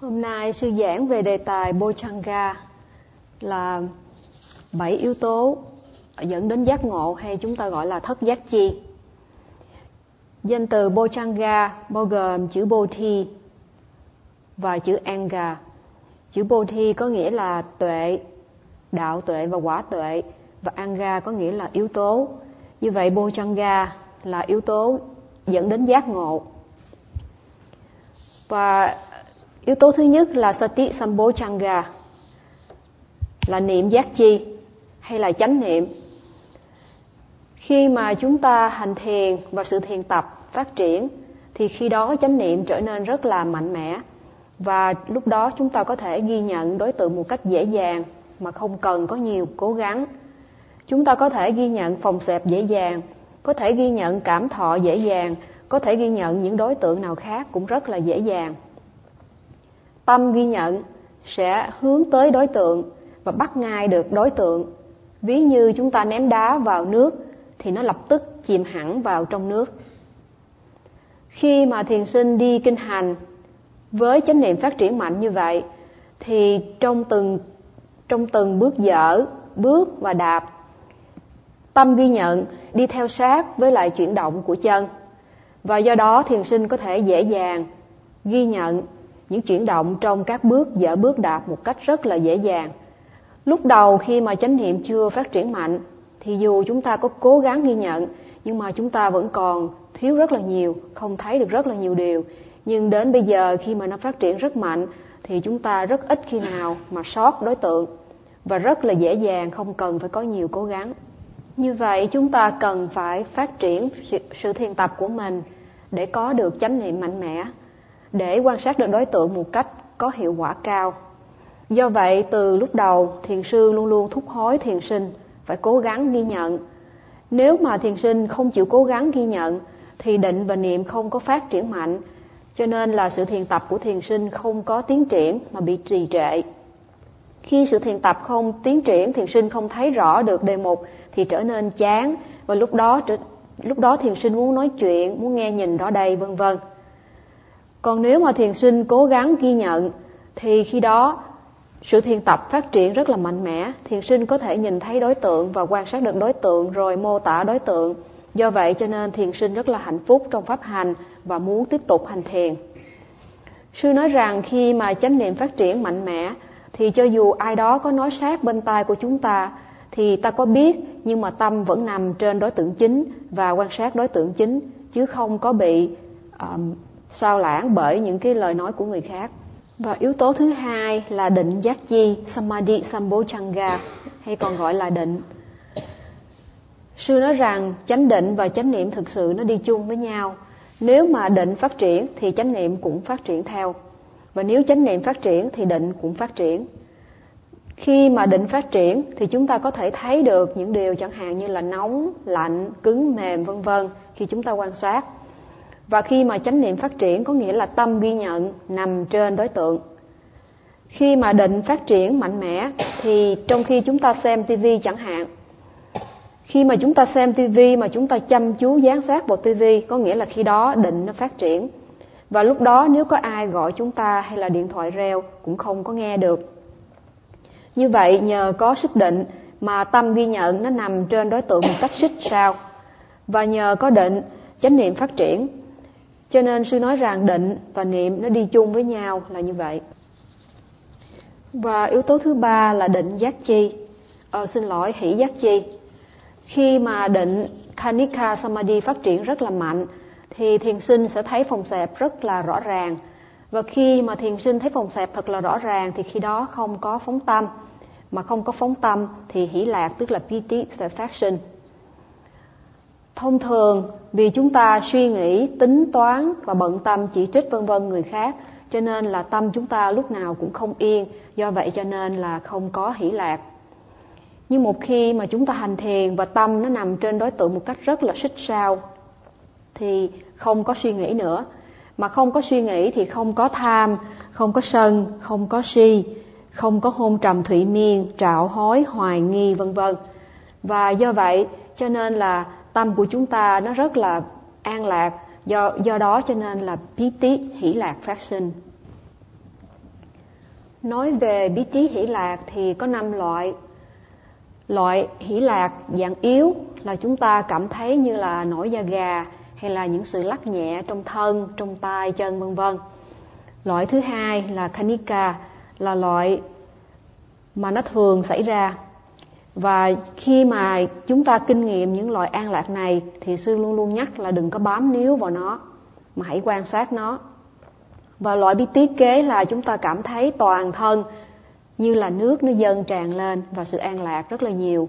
Hôm nay sư giảng về đề tài bochanga là bảy yếu tố dẫn đến giác ngộ hay chúng ta gọi là thất giác chi. Danh từ bochanga bao gồm chữ Bodhi và chữ Anga. Chữ Bodhi có nghĩa là tuệ, đạo tuệ và quả tuệ và Anga có nghĩa là yếu tố. Như vậy bochanga là yếu tố dẫn đến giác ngộ. Và Yếu tố thứ nhất là sati sambojjhanga là niệm giác chi hay là chánh niệm. Khi mà chúng ta hành thiền và sự thiền tập phát triển thì khi đó chánh niệm trở nên rất là mạnh mẽ và lúc đó chúng ta có thể ghi nhận đối tượng một cách dễ dàng mà không cần có nhiều cố gắng. Chúng ta có thể ghi nhận phòng xẹp dễ dàng, có thể ghi nhận cảm thọ dễ dàng, có thể ghi nhận những đối tượng nào khác cũng rất là dễ dàng tâm ghi nhận sẽ hướng tới đối tượng và bắt ngay được đối tượng. Ví như chúng ta ném đá vào nước thì nó lập tức chìm hẳn vào trong nước. Khi mà thiền sinh đi kinh hành, với chánh niệm phát triển mạnh như vậy, thì trong từng trong từng bước dở, bước và đạp, tâm ghi nhận đi theo sát với lại chuyển động của chân. Và do đó thiền sinh có thể dễ dàng ghi nhận những chuyển động trong các bước dở bước đạp một cách rất là dễ dàng. Lúc đầu khi mà chánh niệm chưa phát triển mạnh thì dù chúng ta có cố gắng ghi nhận nhưng mà chúng ta vẫn còn thiếu rất là nhiều, không thấy được rất là nhiều điều. Nhưng đến bây giờ khi mà nó phát triển rất mạnh thì chúng ta rất ít khi nào mà sót đối tượng và rất là dễ dàng không cần phải có nhiều cố gắng. Như vậy chúng ta cần phải phát triển sự thiền tập của mình để có được chánh niệm mạnh mẽ để quan sát được đối tượng một cách có hiệu quả cao. Do vậy, từ lúc đầu, thiền sư luôn luôn thúc hối thiền sinh phải cố gắng ghi nhận. Nếu mà thiền sinh không chịu cố gắng ghi nhận, thì định và niệm không có phát triển mạnh, cho nên là sự thiền tập của thiền sinh không có tiến triển mà bị trì trệ. Khi sự thiền tập không tiến triển, thiền sinh không thấy rõ được đề mục thì trở nên chán và lúc đó lúc đó thiền sinh muốn nói chuyện, muốn nghe nhìn đó đây vân vân còn nếu mà thiền sinh cố gắng ghi nhận thì khi đó sự thiền tập phát triển rất là mạnh mẽ. Thiền sinh có thể nhìn thấy đối tượng và quan sát được đối tượng rồi mô tả đối tượng. Do vậy cho nên thiền sinh rất là hạnh phúc trong pháp hành và muốn tiếp tục hành thiền. Sư nói rằng khi mà chánh niệm phát triển mạnh mẽ thì cho dù ai đó có nói sát bên tai của chúng ta thì ta có biết nhưng mà tâm vẫn nằm trên đối tượng chính và quan sát đối tượng chính chứ không có bị um, sao lãng bởi những cái lời nói của người khác. Và yếu tố thứ hai là định giác chi, samadhi, sambochanga, hay còn gọi là định. Sư nói rằng chánh định và chánh niệm thực sự nó đi chung với nhau. Nếu mà định phát triển thì chánh niệm cũng phát triển theo. Và nếu chánh niệm phát triển thì định cũng phát triển. Khi mà định phát triển thì chúng ta có thể thấy được những điều chẳng hạn như là nóng, lạnh, cứng, mềm, vân vân khi chúng ta quan sát và khi mà chánh niệm phát triển có nghĩa là tâm ghi nhận nằm trên đối tượng. Khi mà định phát triển mạnh mẽ, thì trong khi chúng ta xem tivi chẳng hạn, khi mà chúng ta xem tivi mà chúng ta chăm chú giám sát bộ tivi có nghĩa là khi đó định nó phát triển. Và lúc đó nếu có ai gọi chúng ta hay là điện thoại reo cũng không có nghe được. Như vậy, nhờ có sức định mà tâm ghi nhận nó nằm trên đối tượng một cách xích sao. Và nhờ có định, chánh niệm phát triển cho nên sư nói rằng định và niệm nó đi chung với nhau là như vậy. Và yếu tố thứ ba là định giác chi. Ờ, xin lỗi hỷ giác chi. Khi mà định Kanika Samadhi phát triển rất là mạnh thì thiền sinh sẽ thấy phòng xẹp rất là rõ ràng. Và khi mà thiền sinh thấy phòng xẹp thật là rõ ràng thì khi đó không có phóng tâm. Mà không có phóng tâm thì hỷ lạc tức là piti sẽ phát sinh thông thường vì chúng ta suy nghĩ, tính toán và bận tâm chỉ trích vân vân người khác, cho nên là tâm chúng ta lúc nào cũng không yên, do vậy cho nên là không có hỷ lạc. Nhưng một khi mà chúng ta hành thiền và tâm nó nằm trên đối tượng một cách rất là xích sao, thì không có suy nghĩ nữa. Mà không có suy nghĩ thì không có tham, không có sân, không có si, không có hôn trầm thủy miên, trạo hối, hoài nghi, vân vân. Và do vậy cho nên là tâm của chúng ta nó rất là an lạc do do đó cho nên là bí tí hỷ lạc phát sinh Nói về bí tí hỷ lạc thì có năm loại. Loại hỷ lạc dạng yếu là chúng ta cảm thấy như là nổi da gà hay là những sự lắc nhẹ trong thân, trong tay, chân vân vân. Loại thứ hai là Kanika là loại mà nó thường xảy ra. Và khi mà chúng ta kinh nghiệm những loại an lạc này thì sư luôn luôn nhắc là đừng có bám níu vào nó mà hãy quan sát nó. Và loại bí tiết kế là chúng ta cảm thấy toàn thân như là nước nó dâng tràn lên và sự an lạc rất là nhiều.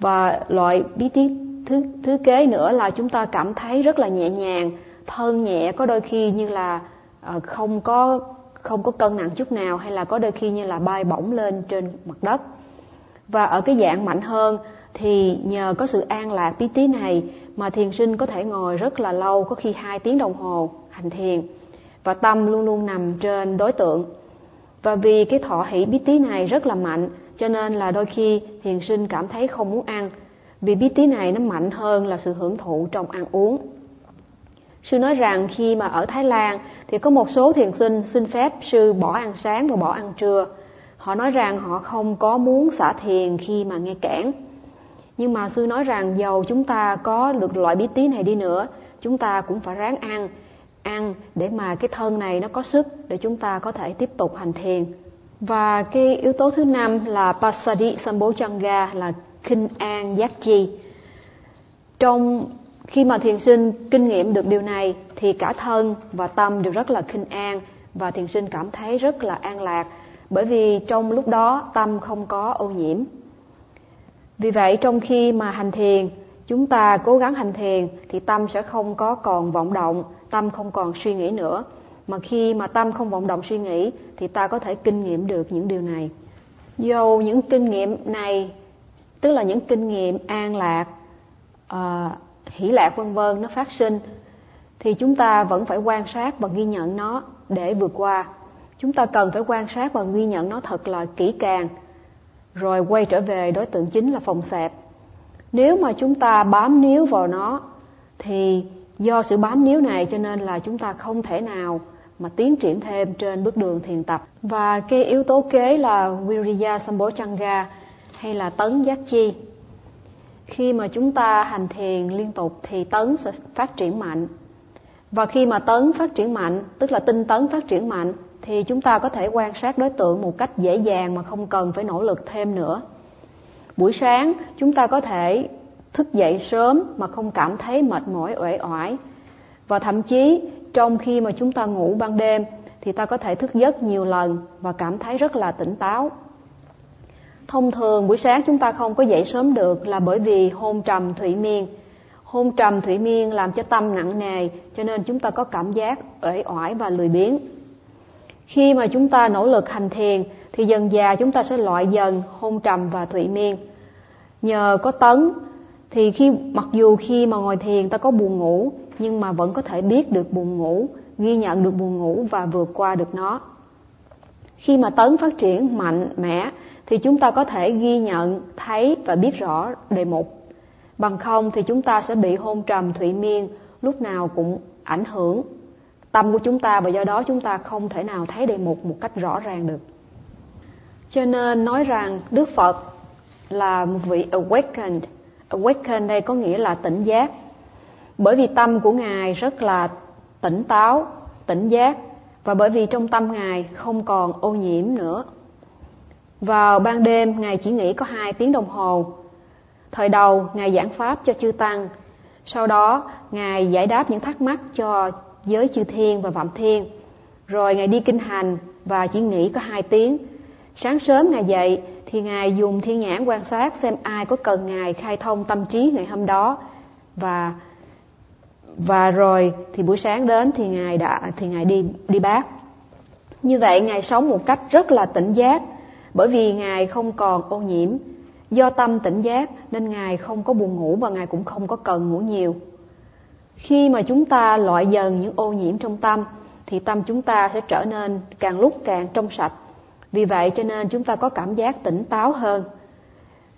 Và loại bí tiết thứ thứ kế nữa là chúng ta cảm thấy rất là nhẹ nhàng, thân nhẹ có đôi khi như là ờ, không có không có cân nặng chút nào hay là có đôi khi như là bay bổng lên trên mặt đất. Và ở cái dạng mạnh hơn thì nhờ có sự an lạc tí tí này mà thiền sinh có thể ngồi rất là lâu, có khi hai tiếng đồng hồ hành thiền và tâm luôn luôn nằm trên đối tượng. Và vì cái thọ hỷ bí tí này rất là mạnh cho nên là đôi khi thiền sinh cảm thấy không muốn ăn vì bí tí này nó mạnh hơn là sự hưởng thụ trong ăn uống. Sư nói rằng khi mà ở Thái Lan thì có một số thiền sinh xin phép sư bỏ ăn sáng và bỏ ăn trưa. Họ nói rằng họ không có muốn xả thiền khi mà nghe cản. Nhưng mà sư nói rằng dầu chúng ta có được loại bí tí này đi nữa, chúng ta cũng phải ráng ăn, ăn để mà cái thân này nó có sức để chúng ta có thể tiếp tục hành thiền. Và cái yếu tố thứ năm là Pasadi Sambojjhanga là kinh an giác chi. Trong khi mà thiền sinh kinh nghiệm được điều này thì cả thân và tâm đều rất là kinh an và thiền sinh cảm thấy rất là an lạc bởi vì trong lúc đó tâm không có ô nhiễm. Vì vậy trong khi mà hành thiền, chúng ta cố gắng hành thiền thì tâm sẽ không có còn vọng động, tâm không còn suy nghĩ nữa. Mà khi mà tâm không vọng động suy nghĩ thì ta có thể kinh nghiệm được những điều này. dù những kinh nghiệm này, tức là những kinh nghiệm an lạc, uh, hỷ lạc vân vân nó phát sinh thì chúng ta vẫn phải quan sát và ghi nhận nó để vượt qua chúng ta cần phải quan sát và ghi nhận nó thật là kỹ càng. Rồi quay trở về đối tượng chính là phòng xẹp. Nếu mà chúng ta bám níu vào nó, thì do sự bám níu này cho nên là chúng ta không thể nào mà tiến triển thêm trên bước đường thiền tập. Và cái yếu tố kế là Viriya Sambochanga hay là tấn giác chi. Khi mà chúng ta hành thiền liên tục thì tấn sẽ phát triển mạnh. Và khi mà tấn phát triển mạnh, tức là tinh tấn phát triển mạnh thì chúng ta có thể quan sát đối tượng một cách dễ dàng mà không cần phải nỗ lực thêm nữa. Buổi sáng, chúng ta có thể thức dậy sớm mà không cảm thấy mệt mỏi, uể oải. Và thậm chí, trong khi mà chúng ta ngủ ban đêm, thì ta có thể thức giấc nhiều lần và cảm thấy rất là tỉnh táo. Thông thường, buổi sáng chúng ta không có dậy sớm được là bởi vì hôn trầm thủy miên. Hôn trầm thủy miên làm cho tâm nặng nề, cho nên chúng ta có cảm giác uể oải và lười biếng khi mà chúng ta nỗ lực hành thiền, thì dần già chúng ta sẽ loại dần hôn trầm và thủy miên. Nhờ có tấn, thì khi, mặc dù khi mà ngồi thiền ta có buồn ngủ, nhưng mà vẫn có thể biết được buồn ngủ, ghi nhận được buồn ngủ và vượt qua được nó. Khi mà tấn phát triển mạnh mẽ thì chúng ta có thể ghi nhận, thấy và biết rõ đề mục. Bằng không thì chúng ta sẽ bị hôn trầm thủy miên, lúc nào cũng ảnh hưởng tâm của chúng ta và do đó chúng ta không thể nào thấy đề mục một cách rõ ràng được. Cho nên nói rằng đức phật là một vị awakened. Awakened đây có nghĩa là tỉnh giác. Bởi vì tâm của ngài rất là tỉnh táo, tỉnh giác. Và bởi vì trong tâm ngài không còn ô nhiễm nữa. Vào ban đêm, ngài chỉ nghỉ có hai tiếng đồng hồ. Thời đầu, ngài giảng pháp cho chư tăng. Sau đó, ngài giải đáp những thắc mắc cho giới chư thiên và vọng thiên. Rồi ngài đi kinh hành và chỉ nghỉ có hai tiếng. Sáng sớm ngài dậy thì ngài dùng thiên nhãn quan sát xem ai có cần ngài khai thông tâm trí ngày hôm đó. Và và rồi thì buổi sáng đến thì ngài đã, thì ngài đi đi bác. Như vậy ngài sống một cách rất là tỉnh giác, bởi vì ngài không còn ô nhiễm. Do tâm tỉnh giác nên ngài không có buồn ngủ và ngài cũng không có cần ngủ nhiều khi mà chúng ta loại dần những ô nhiễm trong tâm, thì tâm chúng ta sẽ trở nên càng lúc càng trong sạch. Vì vậy cho nên chúng ta có cảm giác tỉnh táo hơn.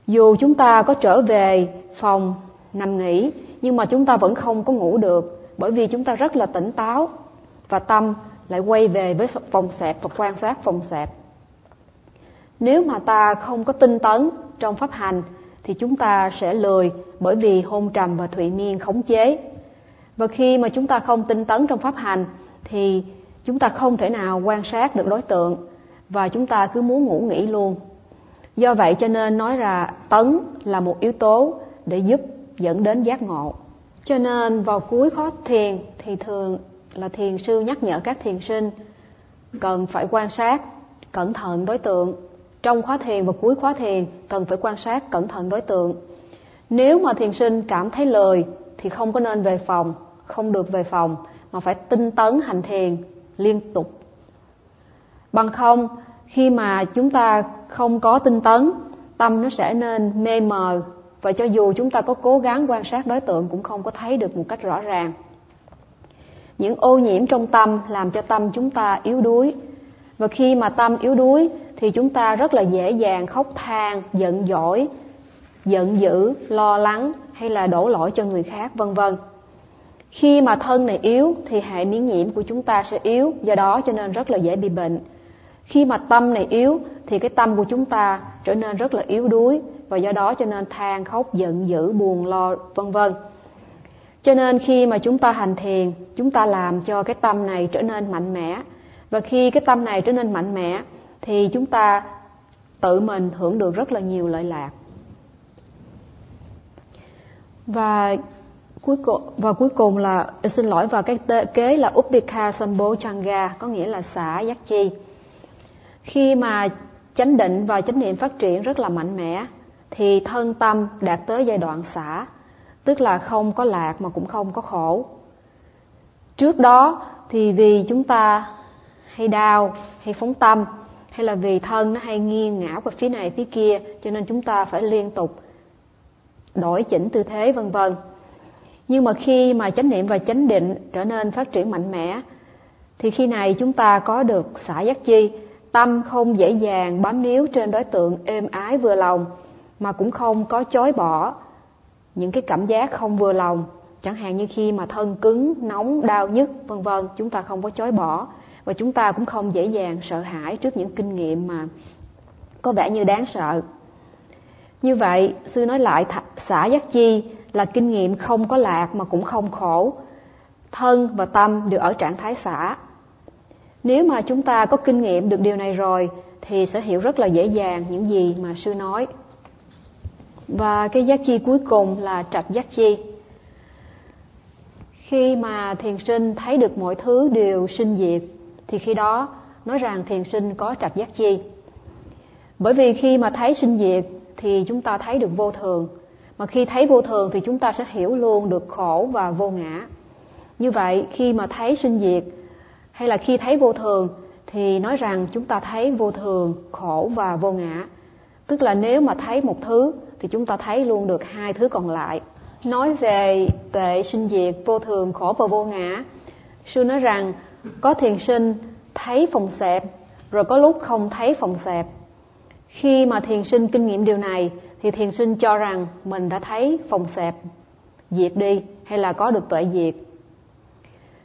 Dù chúng ta có trở về phòng nằm nghỉ, nhưng mà chúng ta vẫn không có ngủ được, bởi vì chúng ta rất là tỉnh táo và tâm lại quay về với phòng sẹp và quan sát phòng sẹp nếu mà ta không có tinh tấn trong pháp hành, thì chúng ta sẽ lười bởi vì hôn trầm và thụy miên khống chế và khi mà chúng ta không tinh tấn trong pháp hành, thì chúng ta không thể nào quan sát được đối tượng và chúng ta cứ muốn ngủ nghỉ luôn. Do vậy cho nên nói là tấn là một yếu tố để giúp dẫn đến giác ngộ. Cho nên vào cuối khóa thiền thì thường là thiền sư nhắc nhở các thiền sinh cần phải quan sát cẩn thận đối tượng. Trong khóa thiền và cuối khóa thiền cần phải quan sát cẩn thận đối tượng. Nếu mà thiền sinh cảm thấy lười thì không có nên về phòng không được về phòng, mà phải tinh tấn hành thiền liên tục. Bằng không, khi mà chúng ta không có tinh tấn, tâm nó sẽ nên mê mờ, và cho dù chúng ta có cố gắng quan sát đối tượng cũng không có thấy được một cách rõ ràng. Những ô nhiễm trong tâm làm cho tâm chúng ta yếu đuối, và khi mà tâm yếu đuối thì chúng ta rất là dễ dàng khóc than, giận dỗi, giận dữ, lo lắng hay là đổ lỗi cho người khác, vân vân khi mà thân này yếu thì hệ miễn nhiễm của chúng ta sẽ yếu, do đó cho nên rất là dễ bị bệnh. Khi mà tâm này yếu thì cái tâm của chúng ta trở nên rất là yếu đuối và do đó cho nên than, khóc, giận, dữ, buồn, lo, vân vân. Cho nên khi mà chúng ta hành thiền, chúng ta làm cho cái tâm này trở nên mạnh mẽ. Và khi cái tâm này trở nên mạnh mẽ thì chúng ta tự mình hưởng được rất là nhiều lợi lạc. Và cuối cùng, và cuối cùng là xin lỗi, và cái kế là Upika Sambo Changa, có nghĩa là xả giác chi. Khi mà chánh định và chánh niệm phát triển rất là mạnh mẽ, thì thân tâm đạt tới giai đoạn xả tức là không có lạc mà cũng không có khổ. Trước đó thì vì chúng ta hay đau, hay phóng tâm, hay là vì thân nó hay nghiêng ngã qua phía này, phía kia, cho nên chúng ta phải liên tục đổi chỉnh tư thế, vân vân nhưng mà khi mà chánh niệm và chánh định trở nên phát triển mạnh mẽ, thì khi này chúng ta có được xả giác chi. Tâm không dễ dàng bám níu trên đối tượng êm ái vừa lòng, mà cũng không có chối bỏ những cái cảm giác không vừa lòng. Chẳng hạn như khi mà thân cứng, nóng, đau nhức, vân vân, chúng ta không có chối bỏ. Và chúng ta cũng không dễ dàng sợ hãi trước những kinh nghiệm mà có vẻ như đáng sợ. Như vậy, sư nói lại xả giác chi là kinh nghiệm không có lạc mà cũng không khổ. Thân và tâm đều ở trạng thái xả. Nếu mà chúng ta có kinh nghiệm được điều này rồi, thì sẽ hiểu rất là dễ dàng những gì mà sư nói. Và cái giác chi cuối cùng là trạch giác chi. Khi mà thiền sinh thấy được mọi thứ đều sinh diệt, thì khi đó nói rằng thiền sinh có trạch giác chi. Bởi vì khi mà thấy sinh diệt, thì chúng ta thấy được vô thường mà khi thấy vô thường thì chúng ta sẽ hiểu luôn được khổ và vô ngã. Như vậy, khi mà thấy sinh diệt hay là khi thấy vô thường thì nói rằng chúng ta thấy vô thường, khổ và vô ngã. Tức là nếu mà thấy một thứ thì chúng ta thấy luôn được hai thứ còn lại. Nói về tệ sinh diệt, vô thường, khổ và vô ngã, sư nói rằng có thiền sinh thấy phòng xẹp, rồi có lúc không thấy phòng xẹp. Khi mà thiền sinh kinh nghiệm điều này thì thiền sinh cho rằng mình đã thấy phòng xẹp, diệt đi hay là có được tuệ diệt.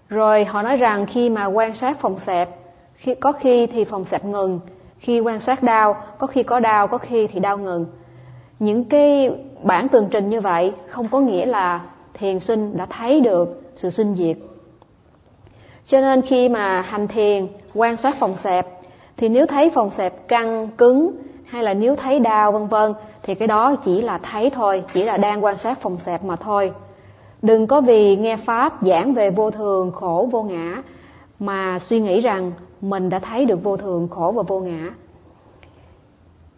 Rồi họ nói rằng khi mà quan sát phòng xẹp, khi, có khi thì phòng xẹp ngừng, khi quan sát đau, có khi có đau, có khi thì đau ngừng. Những cái bản tường trình như vậy không có nghĩa là thiền sinh đã thấy được sự sinh diệt. Cho nên khi mà hành thiền, quan sát phòng xẹp, thì nếu thấy phòng xẹp căng, cứng, hay là nếu thấy đau, vân vân thì cái đó chỉ là thấy thôi, chỉ là đang quan sát phòng xẹp mà thôi. Đừng có vì nghe pháp giảng về vô thường, khổ, vô ngã, mà suy nghĩ rằng mình đã thấy được vô thường, khổ và vô ngã.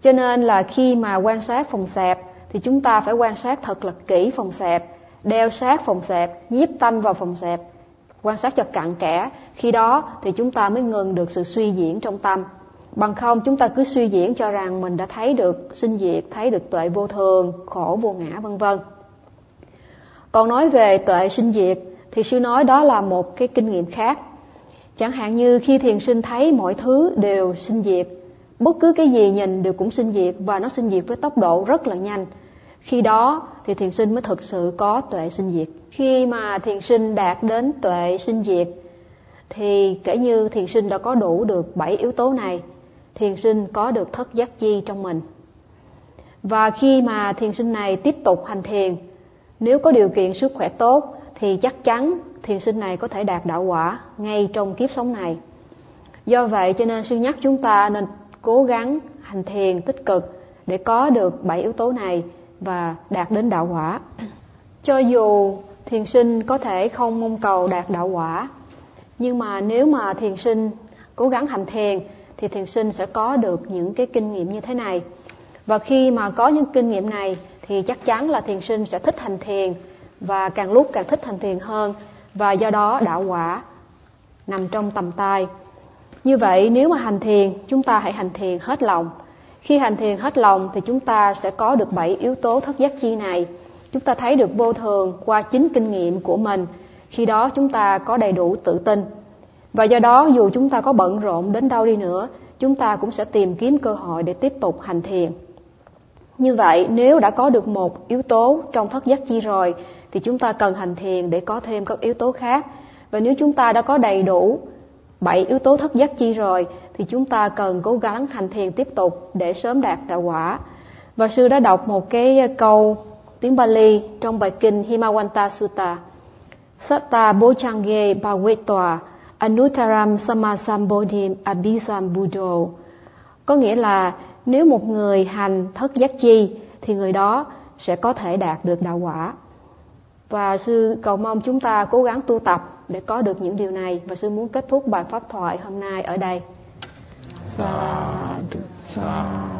Cho nên là khi mà quan sát phòng xẹp, thì chúng ta phải quan sát thật là kỹ phòng xẹp, đeo sát phòng xẹp, nhiếp tâm vào phòng xẹp, quan sát cho cặn kẽ. Khi đó thì chúng ta mới ngừng được sự suy diễn trong tâm bằng không, chúng ta cứ suy diễn cho rằng mình đã thấy được sinh diệt, thấy được tuệ vô thường, khổ vô ngã, vân vân. Còn nói về tuệ sinh diệt, thì sư nói đó là một cái kinh nghiệm khác. Chẳng hạn như khi thiền sinh thấy mọi thứ đều sinh diệt, bất cứ cái gì nhìn đều cũng sinh diệt và nó sinh diệt với tốc độ rất là nhanh. Khi đó thì thiền sinh mới thực sự có tuệ sinh diệt. Khi mà thiền sinh đạt đến tuệ sinh diệt, thì kể như thiền sinh đã có đủ được bảy yếu tố này thiền sinh có được thất giác chi trong mình. Và khi mà thiền sinh này tiếp tục hành thiền, nếu có điều kiện sức khỏe tốt thì chắc chắn thiền sinh này có thể đạt đạo quả ngay trong kiếp sống này. Do vậy cho nên sư nhắc chúng ta nên cố gắng hành thiền tích cực để có được bảy yếu tố này và đạt đến đạo quả. Cho dù thiền sinh có thể không mong cầu đạt đạo quả, nhưng mà nếu mà thiền sinh cố gắng hành thiền thì thiền sinh sẽ có được những cái kinh nghiệm như thế này. Và khi mà có những kinh nghiệm này thì chắc chắn là thiền sinh sẽ thích hành thiền và càng lúc càng thích hành thiền hơn và do đó đạo quả nằm trong tầm tay. Như vậy nếu mà hành thiền, chúng ta hãy hành thiền hết lòng. Khi hành thiền hết lòng thì chúng ta sẽ có được bảy yếu tố thất giác chi này. Chúng ta thấy được vô thường qua chính kinh nghiệm của mình. Khi đó chúng ta có đầy đủ tự tin. Và do đó dù chúng ta có bận rộn đến đâu đi nữa, chúng ta cũng sẽ tìm kiếm cơ hội để tiếp tục hành thiền. Như vậy, nếu đã có được một yếu tố trong thất giác chi rồi, thì chúng ta cần hành thiền để có thêm các yếu tố khác. Và nếu chúng ta đã có đầy đủ bảy yếu tố thất giác chi rồi, thì chúng ta cần cố gắng hành thiền tiếp tục để sớm đạt đạo quả. Và sư đã đọc một cái câu tiếng Bali trong bài kinh Himawanta Sutta. Satta Bochange Bhavetva Anuttaram Samasambodhi Abhisambuddho. Có nghĩa là nếu một người hành thất giác chi thì người đó sẽ có thể đạt được đạo quả. Và sư cầu mong chúng ta cố gắng tu tập để có được những điều này và sư muốn kết thúc bài pháp thoại hôm nay ở đây. Sadhu, sadhu.